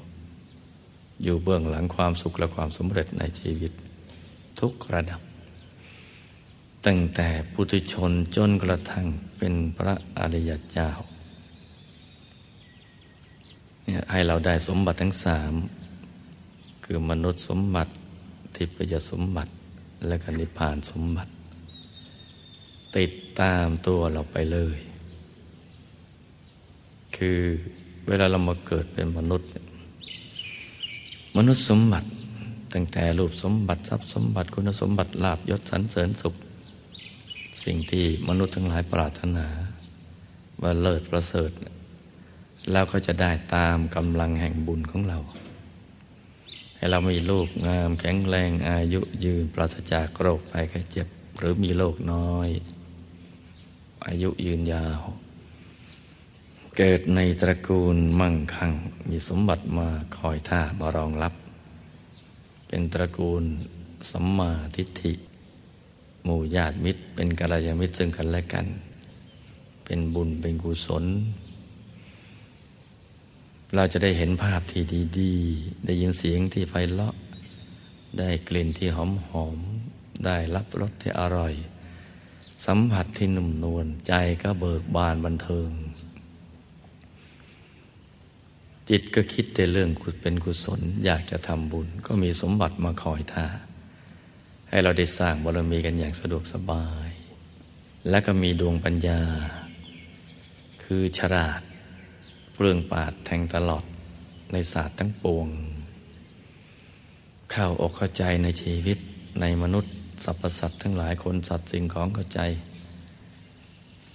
อยู่เบื้องหลังความสุขและความสำเร็จในชีวิต ทุกระดับ ตั้งแต่ปุถุชนจนกระทั่งเป็นพระอริยเจ้าเนี่ยให้เราได้สมบัติทั้งสาม คือมนุษย์สมบัติทิพยสมบัติ และกนิพพานสมบัติ ติดตามตัวเราไปเลย คือเวลาเรามาเกิดเป็นมนุษย์ มนุษย์สมบัติตั้งแต่รูปสมบัติทรัพย์สมบัติคุณสมบัติลาบยศสรรเสริญสุข สิ่งที่มนุษย์ทั้งหลายปรารถนา ว่าเลิศประเสริฐแล้วก็จะได้ตามกำลังแห่งบุญของเรา ให้เรามีลูกงามแข็งแรงอายุยืนปราศจากโรคภัยไข้เจ็บ หรือมีโรคน้อย อายุยืนยาว เกิดในตระกูลมั่งคั่ง มีสมบัติมาคอยท่ามารองรับ เป็นตระกูลสัมมาทิฏฐิ หมู่ญาติมิตร เป็นกัลยาณมิตรซึ่งกันและกัน เป็นบุญเป็นกุศล เราจะได้เห็นภาพที่ดีๆ ได้ยินเสียงที่ไพเราะ ได้กลิ่นที่หอมๆได้รับรสที่อร่อย สัมผัสที่นุ่มนวลใจก็เบิกบานบันเทิง จิตก็คิดแต่เรื่องเป็นกุศล อยากจะทำบุญ ก็มีสมบัติมาคอยท่า ให้เราได้สร้างบารมีกันอย่างสะดวกสบาย และก็มีดวงปัญญา คือฉลาด เปลืองปาดแทงตลอดในศาสตร์ทั้งปวง เข้าอกเข้าใจในชีวิตในมนุษย์สรรพสัตว์ทั้งหลายคนสัตว์สิ่งของเข้าใจ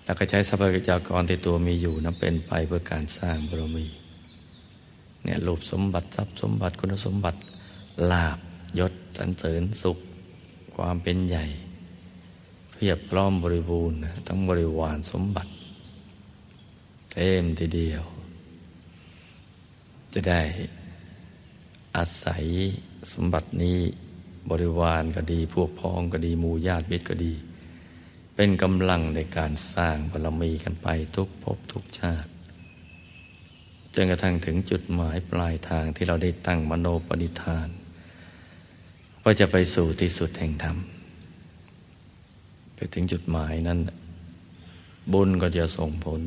แล้วก็ใช้ทรัพยากรที่ตัวมีอยู่นั้นเป็นไปเพื่อการสร้างบารมี เนี่ยรูปสมบัติทรัพย์สมบัติคุณสมบัติลาบยศสันเสริญสุข ความเป็นใหญ่ เพียบพร้อมบริบูรณ์ทั้งบริวารสมบัติ เต็มทีเดียว จะได้อาศัยสมบัตินี้บริวารก็ดีพวกพ้องก็ดีมูญาติมิตรก็ดี เป็นกำลังในการสร้างบารมีกันไปทุกภพทุกชาติจนกระทั่งถึงจุดหมายปลายทางที่เราได้ตั้งมโนปณิธาน ว่าจะไปสู่ที่สุดแห่งธรรม ไปถึงจุดหมายนั้น บุญก็จะส่งผล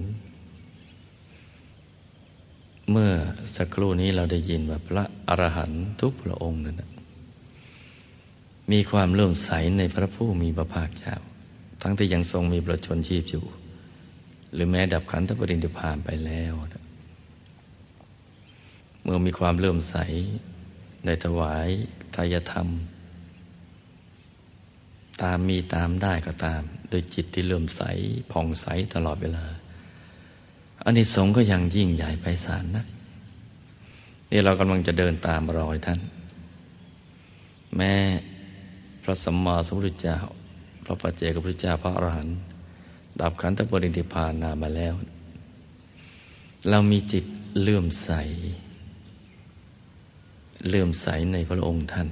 เมื่อสักครู่นี้เราได้ยินว่าพระอรหันต์ทุกพระองค์นั้นมีความเลื่อมใสในพระผู้มีพระภาคเจ้า ทั้งที่ยังทรงมีประชนชีพอยู่ หรือแม้ดับขันธปรินิพานไปแล้ว เมื่อมีความเลื่อมใสในถวายทายธรรม ตามมีตามได้ก็ตาม โดยจิตที่เลื่อมใสผ่องใสตลอดเวลา อันนี้สงก็ยังยิ่งใหญ่ไพศาลนักนี่เรากำลังจะเดินตามรอยท่าน แม้พระสัมมาสัมพุทธเจ้า พระปัจเจกพุทธเจ้าพระอรหันต์ดับขันธปรินิพานนามาแล้ว เรามีจิตเลื่อมใส เลื่อมใสในพระองค์ท่าน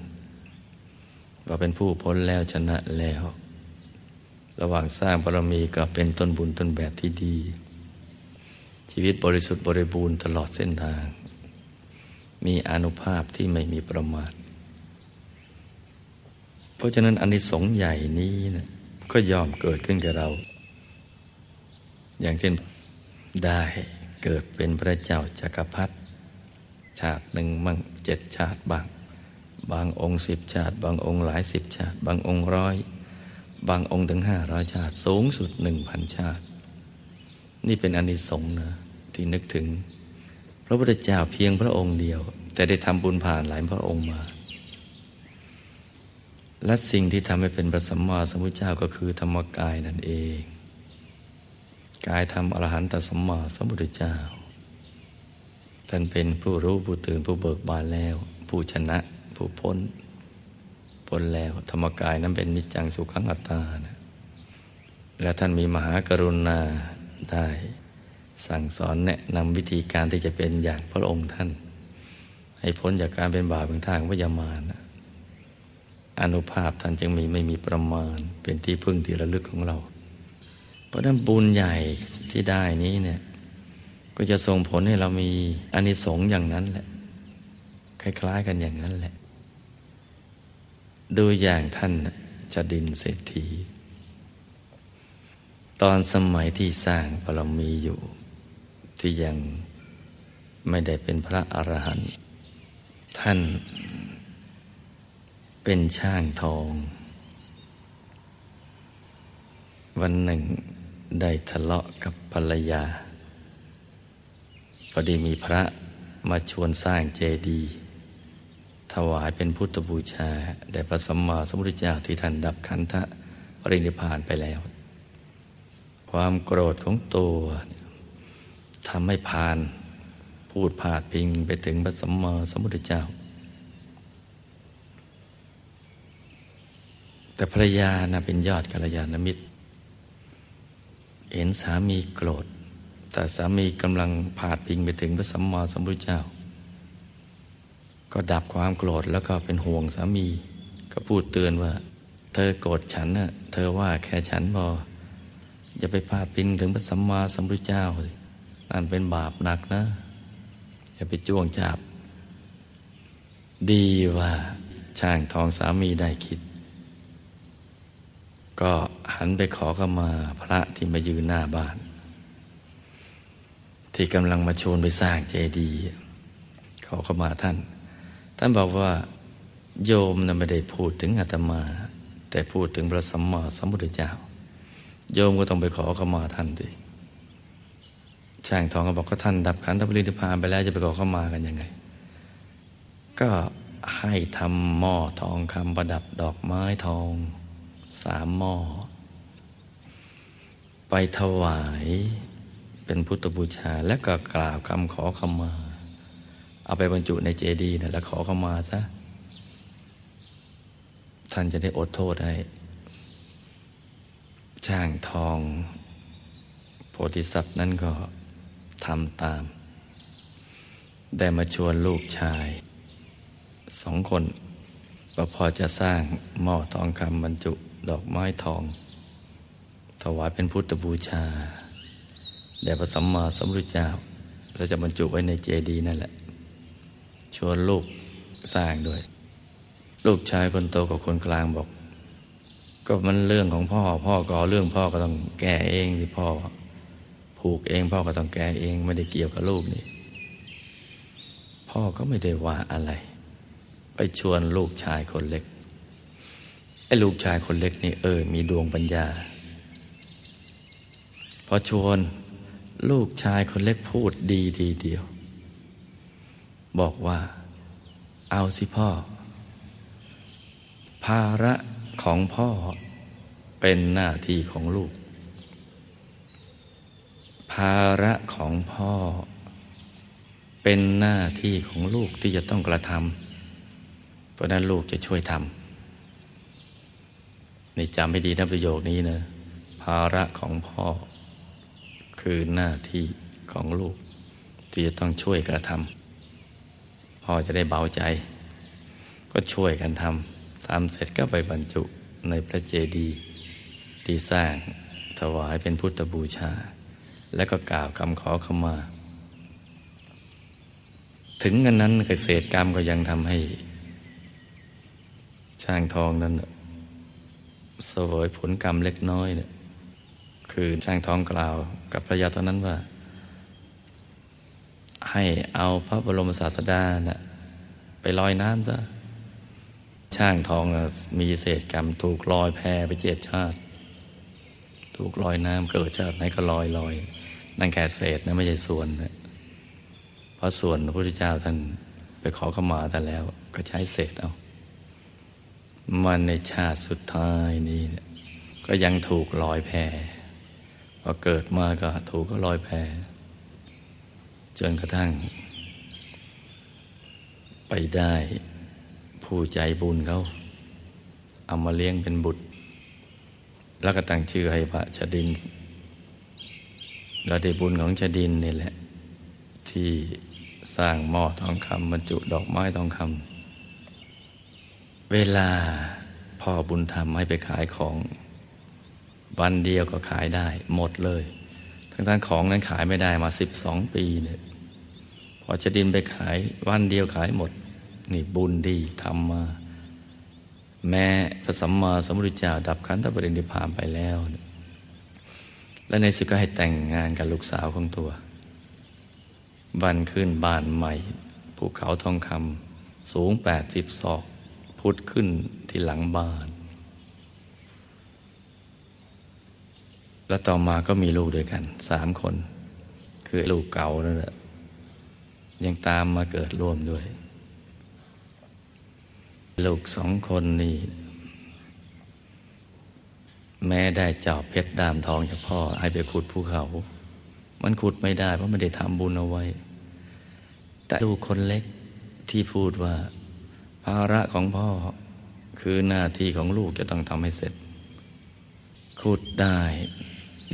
ว่าเป็นผู้พ้นแล้วชนะแล้ว ระหว่างสร้างบารมีก็เป็นต้นบุญต้นแบบที่ดี ชีวิตบริสุทธิ์บริบูรณ์ตลอดเส้นทาง มีอนุภาพที่ไม่มีประมาท เพราะฉะนั้นอนิสงส์ใหญ่นี้นะก็ยอมเกิดขึ้นกับเรา อย่างเช่นได้เกิดเป็นพระเจ้าจากักรพรรดิชาติหนึ่งมั่งเจ็ดชาติบาง บางองค์สิบชาติ บางองค์หลายสิบชาติ บางองค์ร้อย บางองค์ถึงห้าร้อยชาติ สูงสุดหนึ่งพันชาติ นี่เป็นอนิสงส์นะที่นึกถึง พระพุทธเจ้าเพียงพระองค์เดียว แต่ได้ทำบุญผ่านหลายพระองค์มา และสิ่งที่ทำให้เป็นพระสัมมาสัมพุทธเจ้าก็คือธรรมกายนั่นเอง กายธรรมอรหันตสัมมาสัมพุทธเจ้าท่านเป็นผู้รู้ผู้ตื่นผู้เบิกบานแล้ว ผู้ชนะ ผู้พ้น พ้นแล้วธรรมกายนั้นเป็นนิจจังสุขังอัตตานะและท่านมีมหากรุณา ได้ สั่งสอนแนะนำวิธีการที่จะเป็นอย่างพระองค์ท่าน ให้พ้นจากการเป็นบาปเป็นทางวิญามานอนุภาพท่านจึงมีไม่มีประมาณเป็นที่พึ่งที่ระลึกของเรา เพราะนั้นบุญใหญ่ที่ได้นี้เนี่ยก็จะส่งผลให้เรามีอานิสงส์อย่างนั้นแหละ คล้ายๆกันอย่างนั้นแหละ ดูอย่างท่านจะดินเศรษฐี ตอนสมัยที่สร้างบารมีอยู่ ที่ยังไม่ได้เป็นพระอรหันต์ท่านเป็นช่างทอง วันหนึ่งได้ทะเลาะกับภรรยา พอดีมีพระมาชวนสร้างเจดีย์ถวายเป็นพุทธบูชาแด่พระสัมมาสัมพุทธเจ้าที่ท่านดับขันธะปรินิพานไปแล้ว ความโกรธของตัวทำให้พานพูดพาดพิงไปถึงพระสัมมาสัมพุทธเจ้า แต่ภรรยานะเป็นยอดกัลยาณมิตร เห็นสามีโกรธ แต่สามีกำลังผาดพิงไปถึงพระสัมมาสัมพุทธเจ้า ก็ดับความโกรธแล้วก็เป็นห่วงสามี ก็พูดเตือนว่า เธอโกรธฉันน่ะเธอว่าแค่ฉันพอ อย่าไปพาดพิงถึงพระสัมมาสัมพุทธเจ้าเลยนั่นเป็นบาปหนักนะ อย่าไปจ้วงจับ ดีว่าช่างทองสามีได้คิด ก็หันไปขอขมาพระที่มายืนหน้าบ้าน ที่กำลังมาชวนไปสร้างเจดีย์ขอขมาท่าน ท่านบอกว่าโยมนะไม่ได้พูดถึงอาตมา แต่พูดถึงพระสัมมาสัมพุทธเจ้า โยมก็ต้องไปขอขมาท่านสิช่างทองก็บอกก็ท่านดับขันธปรินิพานไปแล้วจะไปขอขมากันยังไง ก็ให้ทำหม้อทองคำประดับดอกไม้ทองสามหม้อ ไปถวายเป็นพุทธบูชา และก็กล่าวคำขอขมา เอาไปบรรจุในเจดีย์นะแล้วขอขมาซะท่านจะได้อดโทษให้ ช่างทอง โพธิสัตว์นั้นก็ทำตาม ได้มาชวนลูกชายสองคนก็พอจะสร้างหม้อทองคำบรรจุดอกไม้ทอง ถวายเป็นพุทธบูชา แด่พระสัมมาสัมพุทธเจ้าเราจะบรรจุไว้ในเจดีย์นั่นแหละ ชวนลูกสร้างด้วย ลูกชายคนโตกับคนกลางบอก ก็มันเรื่องของพ่อ พ่อก็เรื่องพ่อก็ต้องแก้เองที่พ่อผูกเองพ่อก็ต้องแก้เอง ไม่ได้เกี่ยวกับลูกนี่ พ่อก็ไม่ได้ว่าอะไร ไปชวนลูกชายคนเล็กไอ้ลูกชายคนเล็กนี่เออ มีดวงปัญญา พอชวนลูกชายคนเล็กพูดดีทีเดียว บอกว่า เอาสิพ่อ ภาระ ของพ่อเป็นหน้าที่ของลูก ภาระของพ่อ เป็นหน้าที่ของลูกที่จะต้องกระทำเพราะนั้นลูกจะช่วยทำนี่จำให้ดีนะประโยคนี้นะภาระของพ่อ คือหน้าที่ของลูก ที่จะต้องช่วยกระทำพ่อจะได้เบาใจ ก็ช่วยกันทำ ทำเสร็จก็ไปบรรจุในพระเจดีย์ที่สร้างถวายเป็นพุทธบูชา และก็กล่าวคำขอขมา ถึงกันนั้นเกษตรกรรมก็ยังทำให้ ช่างทองนั้นสวยผลกรรมเล็กน้อยเนี่ยคือช่างทองกล่าวกับพระยาตอนนั้นว่า ให้เอาพระบรมศาสดานะ่ะไปลอยน้ำซะ ช่างทองมีเศษกรรม ถูกลอยแพไปเจ็ดชาติ ถูกลอยน้ำเกิดชาติไหนก็ลอยลอยนั่นแค่เศษนะไม่ใช่ส่วนนะเพราะส่วนพระพุทธเจ้าท่านไปขอขมาแต่แล้ว ก็ใช้เศษเอามันในชาติสุดท้ายนี้ก็ยังถูกลอยแพพอเกิดมาก็ถูกก็ลอยแพจนกระทั่ง ไปได้ ผู้ใจบุญเขาเอามาเลี้ยงเป็นบุตร แล้วก็ตั้งชื่อให้พระชดินเราได้บุญของชดินนี่แหละ ที่สร้างหม้อทองคำบรรจุดอกไม้ทองคำเวลาพ่อบุญธรรมให้ไปขายของ วันเดียวก็ขายได้ หมดเลย ทั้งๆของนั้นขายไม่ได้มาสิบสองปีเนี่ยพอจะดินไปขายวันเดียวขายหมด นี่บุญดีทำมาแม้พระสัมมาสัมพุทธเจ้าดับขันธปรินิพานไปแล้ว และในสุดก็ให้แต่งงานกับลูกสาวของตัวบันขึ้นบ้านใหม่ภูเขาทองคำสูงแปดสิบศอกพุทธขึ้นที่หลังบ้าน แล้วต่อมาก็มีลูกด้วยกันสามคน คือลูกเก่านั่นแหละยังตามมาเกิดร่วมด้วย ลูกสองคนนี่ แม้ได้จอบเพชรดามทองจากพ่อ ให้ไปขุดภูเขา มันขุดไม่ได้ เพราะไม่ได้ทำบุญเอาไว้ แต่ลูกคนเล็กที่พูดว่า ภาระของพ่อคือหน้าที่ของลูกจะต้องทำให้เสร็จ ขุดได้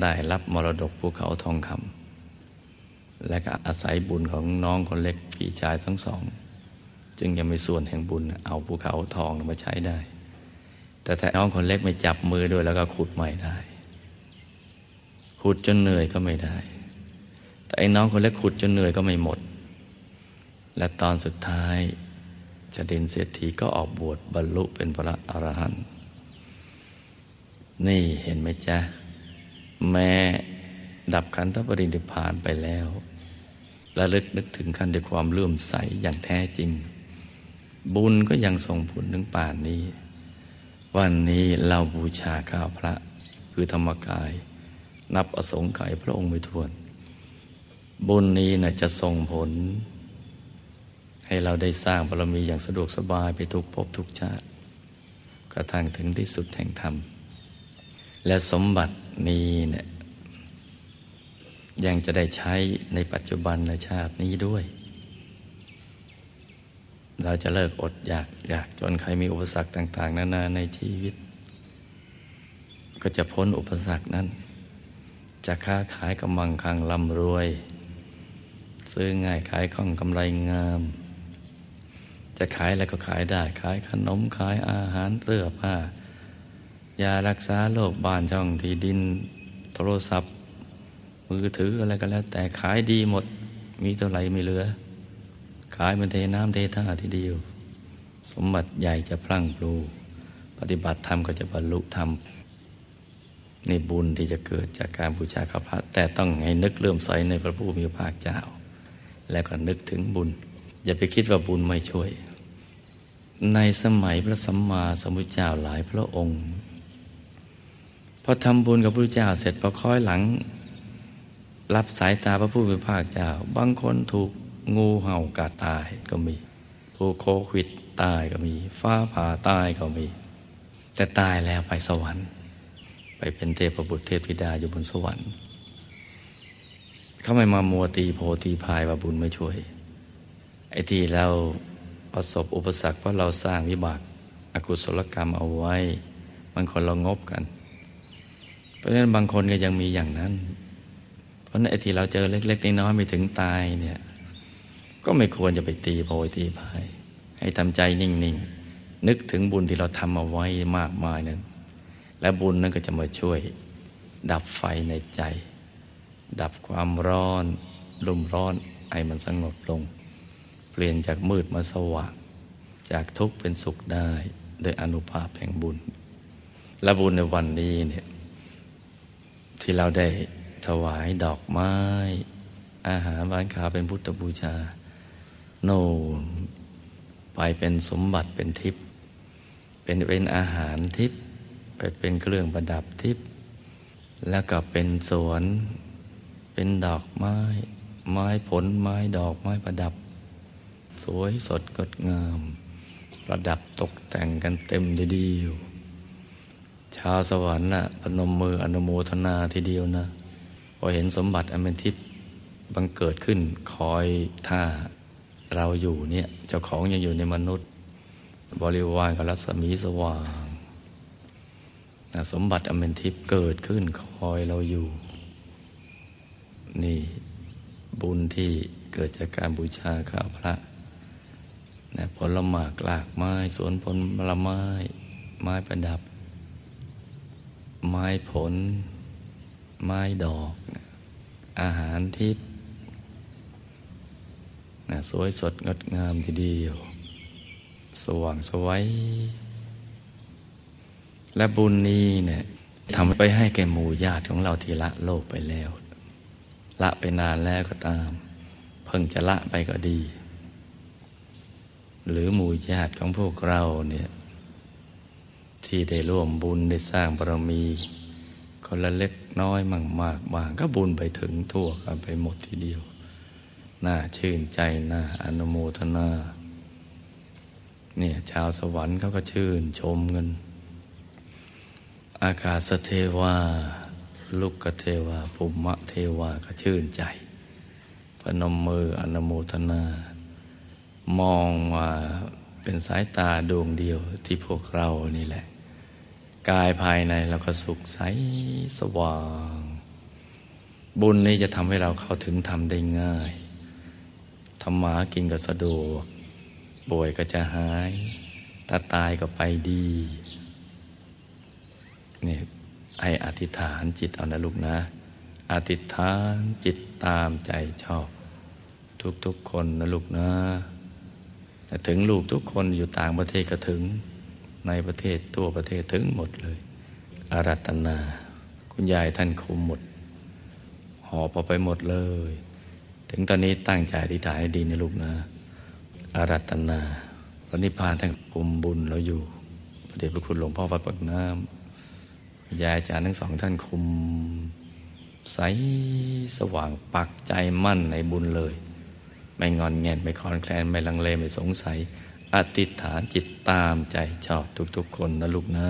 ได้รับมรดกภูเขาทองคำและก็อาศัยบุญของน้องคนเล็กพี่ชายทั้งสอง จึงยังมีส่วนแห่งบุญเอาภูเขาทองมาใช้ได้ แต่ถ้าน้องคนเล็กไม่จับมือด้วยแล้วก็ขุดใหม่ได้ ขุดจนเหนื่อยก็ไม่ได้ แต่ไอ้น้องคนเล็กขุดจนเหนื่อยก็ไม่หมด และตอนสุดท้ายจะดินเศรษฐีก็ออกบวชบรรลุเป็นพระอรหันต์นี่เห็นไหมจ๊ะ แม้ดับขันธปรินิพานไปแล้วและลึกนึกถึงขั้นด้วยความเลื่อมใสอย่างแท้จริง บุญก็ยังส่งผลถึงป่านนี้ วันนี้เราบูชาข้าวพระ คือธรรมกาย นับอสงไขยพระองค์ไม่ทวน บุญนี้นะจะส่งผล ให้เราได้สร้างบารมีอย่างสะดวกสบายไปทุกภพทุกชาติกระทั่งถึงที่สุดแห่งธรรม และสมบัตินี้เนี่ยยังจะได้ใช้ในปัจจุบันในชาตินี้ด้วย เราจะเลิกอดอยากอยากจนใครมีอุปสรรคต่าง ๆ นานาในชีวิต ก็จะพ้นอุปสรรคนั้น จะค้าขายกำลังคังร่ำรวย ซื้อง่ายขายคล่องกำไรงาม จะขายอะไรก็ขายได้ ขายขนมขายอาหารเสื้อผ้ายารักษาโรคบ้านช่องที่ดิน โทรศัพท์ มือถืออะไรก็แล้ว แต่ขายดีหมดมีเท่าไหร่ไม่เหลือ ขายมันเทน้ำเทท่าทีเดียว สมบัติใหญ่จะพลั่งพลู ปฏิบัติธรรมก็จะบรรลุธรรมในบุญที่จะเกิดจากการบูชาข้าพระ แต่ต้องให้นึกเริ่อมใสในพระผู้มีพระภาคเจ้า แล้วก็นึกถึงบุญ อย่าไปคิดว่าบุญไม่ช่วย ในสมัยพระสัมมาสัมพุทธเจ้าหลายพระองค์พอทำบุญกับพระเจ้าเสร็จพอคอยหลัง รับสายตาพระผู้เป็นภาคเจ้า บางคนถูก งูเห่ากัดตายก็มีถูกโควิดตายก็มี ฟ้าผ่าตายก็มี แต่ตายแล้วไปสวรรค์ ไปเป็นเทพบุตรเทพธิดาอยู่บนสวรรค์ เขาไม่มามัวตีโพตีพายว่าบุญไม่ช่วย ไอ้ที่เราประสบอุปสรรคเพราะเราสร้างวิบากอกุศลกรรมเอาไว้ มันคนเรางบกัน เพราะฉะนั้นบางคนก็ยังมีอย่างนั้น เพราะนั้นไอ้ที่เราเจอเล็ก ๆ น้อยๆไม่ถึงตายเนี่ย ก็ไม่ควรจะไปตีโพยตีพาย ให้ทำใจนิ่งๆนึกถึงบุญที่เราทำเอาไว้มากมายนั้น และบุญนั้นก็จะมาช่วย ดับไฟในใจ ดับความร้อนลุ่มร้อนไอ้มันสงบลง เปลี่ยนจากมืดมาสว่าง จากทุกข์เป็นสุขได้โดยอนุภาพแห่งบุญ และบุญในวันนี้เนี่ยที่เราได้ถวายดอกไม้ อาหารหวานขาวเป็นพุทธบูชา โน่นไปเป็นสมบัติเป็นทิพย์เป็นเป็นอาหารทิพย์ไปเป็นเครื่องประดับทิพย์แล้วก็เป็นสวน เป็นดอกไม้ ไม้ผลไม้ดอกไม้ประดับ สวยสดงดงาม ประดับตกแต่งกันเต็มทีเดียวชาวสวรรค์น่ะพนมมืออนุโมทนาทีเดียวนะพอเห็นสมบัติอันเป็นทิพย์บังเกิดขึ้นคอยท่า เราอยู่เนี่ยเจ้าของยังอยู่ในมนุษย์ บริวารกับรัศมีสว่างสมบัติอเป็นทิพย์เกิดขึ้นคอยเราอยู่ นี่บุญที่เกิดจากการบูชาข้าพระนะผลหมากหลากไม้สวนผลไม้ ไม้ประดับ ไม้ผล ไม้ดอก อาหารทิพย์ นะสวยสดงดงามทีเดียว สว่างสวยและบุญนี้เนี่ยทำไปให้แก่หมู่ญาติของเราที่ละโลกไปแล้ว ละไปนานแล้วก็ตาม เพิ่งจะละไปก็ดี หรือหมู่ญาติของพวกเราเนี่ยที่ได้ร่วมบุญได้สร้างบารมีคนละเล็กน้อยมั่งมากบางก็บุญไปถึงทั่วกันไปหมดทีเดียว น่าชื่นใจน่าอนุโมทนา เนี่ยชาวสวรรค์เขาก็ชื่นชมกัน อากาศเทวา ลุกเทวาภูมิเทวาก็ชื่นใจ พนมมืออนุโมทนา มองว่าเป็นสายตาดวงเดียวที่พวกเรานี่แหละ กายภายในเราก็สุขใสสว่าง บุญนี้จะทำให้เราเข้าถึงธรรมได้ง่าย ธรรมากินก็สะดวก ป่วยก็จะหาย ถ้าตายก็ไปดีนี่ให้อธิษฐานจิตเอานะลูกนะ อธิษฐานจิตตามใจชอบ ทุกๆคนนะลูกนะแต่ถึงลูกทุกคนอยู่ต่างประเทศก็ถึง ในประเทศตัวประเทศถึงหมดเลยอารัตนา คุณยายท่านคุมหมดหอบอไปหมดเลย ถึงตอนนี้ตั้งใจที่ถ่ายให้ดีนะลูกนะอารัตนาวันนี้พานท่านคุมบุญเราอยู่ พระเดชพระคุณหลวงพ่อวัดปักน้ำยายอาจารย์ทั้งสองท่านคุม ใสสว่างปักใจมั่นในบุญเลย ไม่งอนแงนไม่คลอนแคลน ไม่ลังเล ไม่สงสัย อธิษฐานจิตตามใจชอบทุกๆคนนะลูกนะ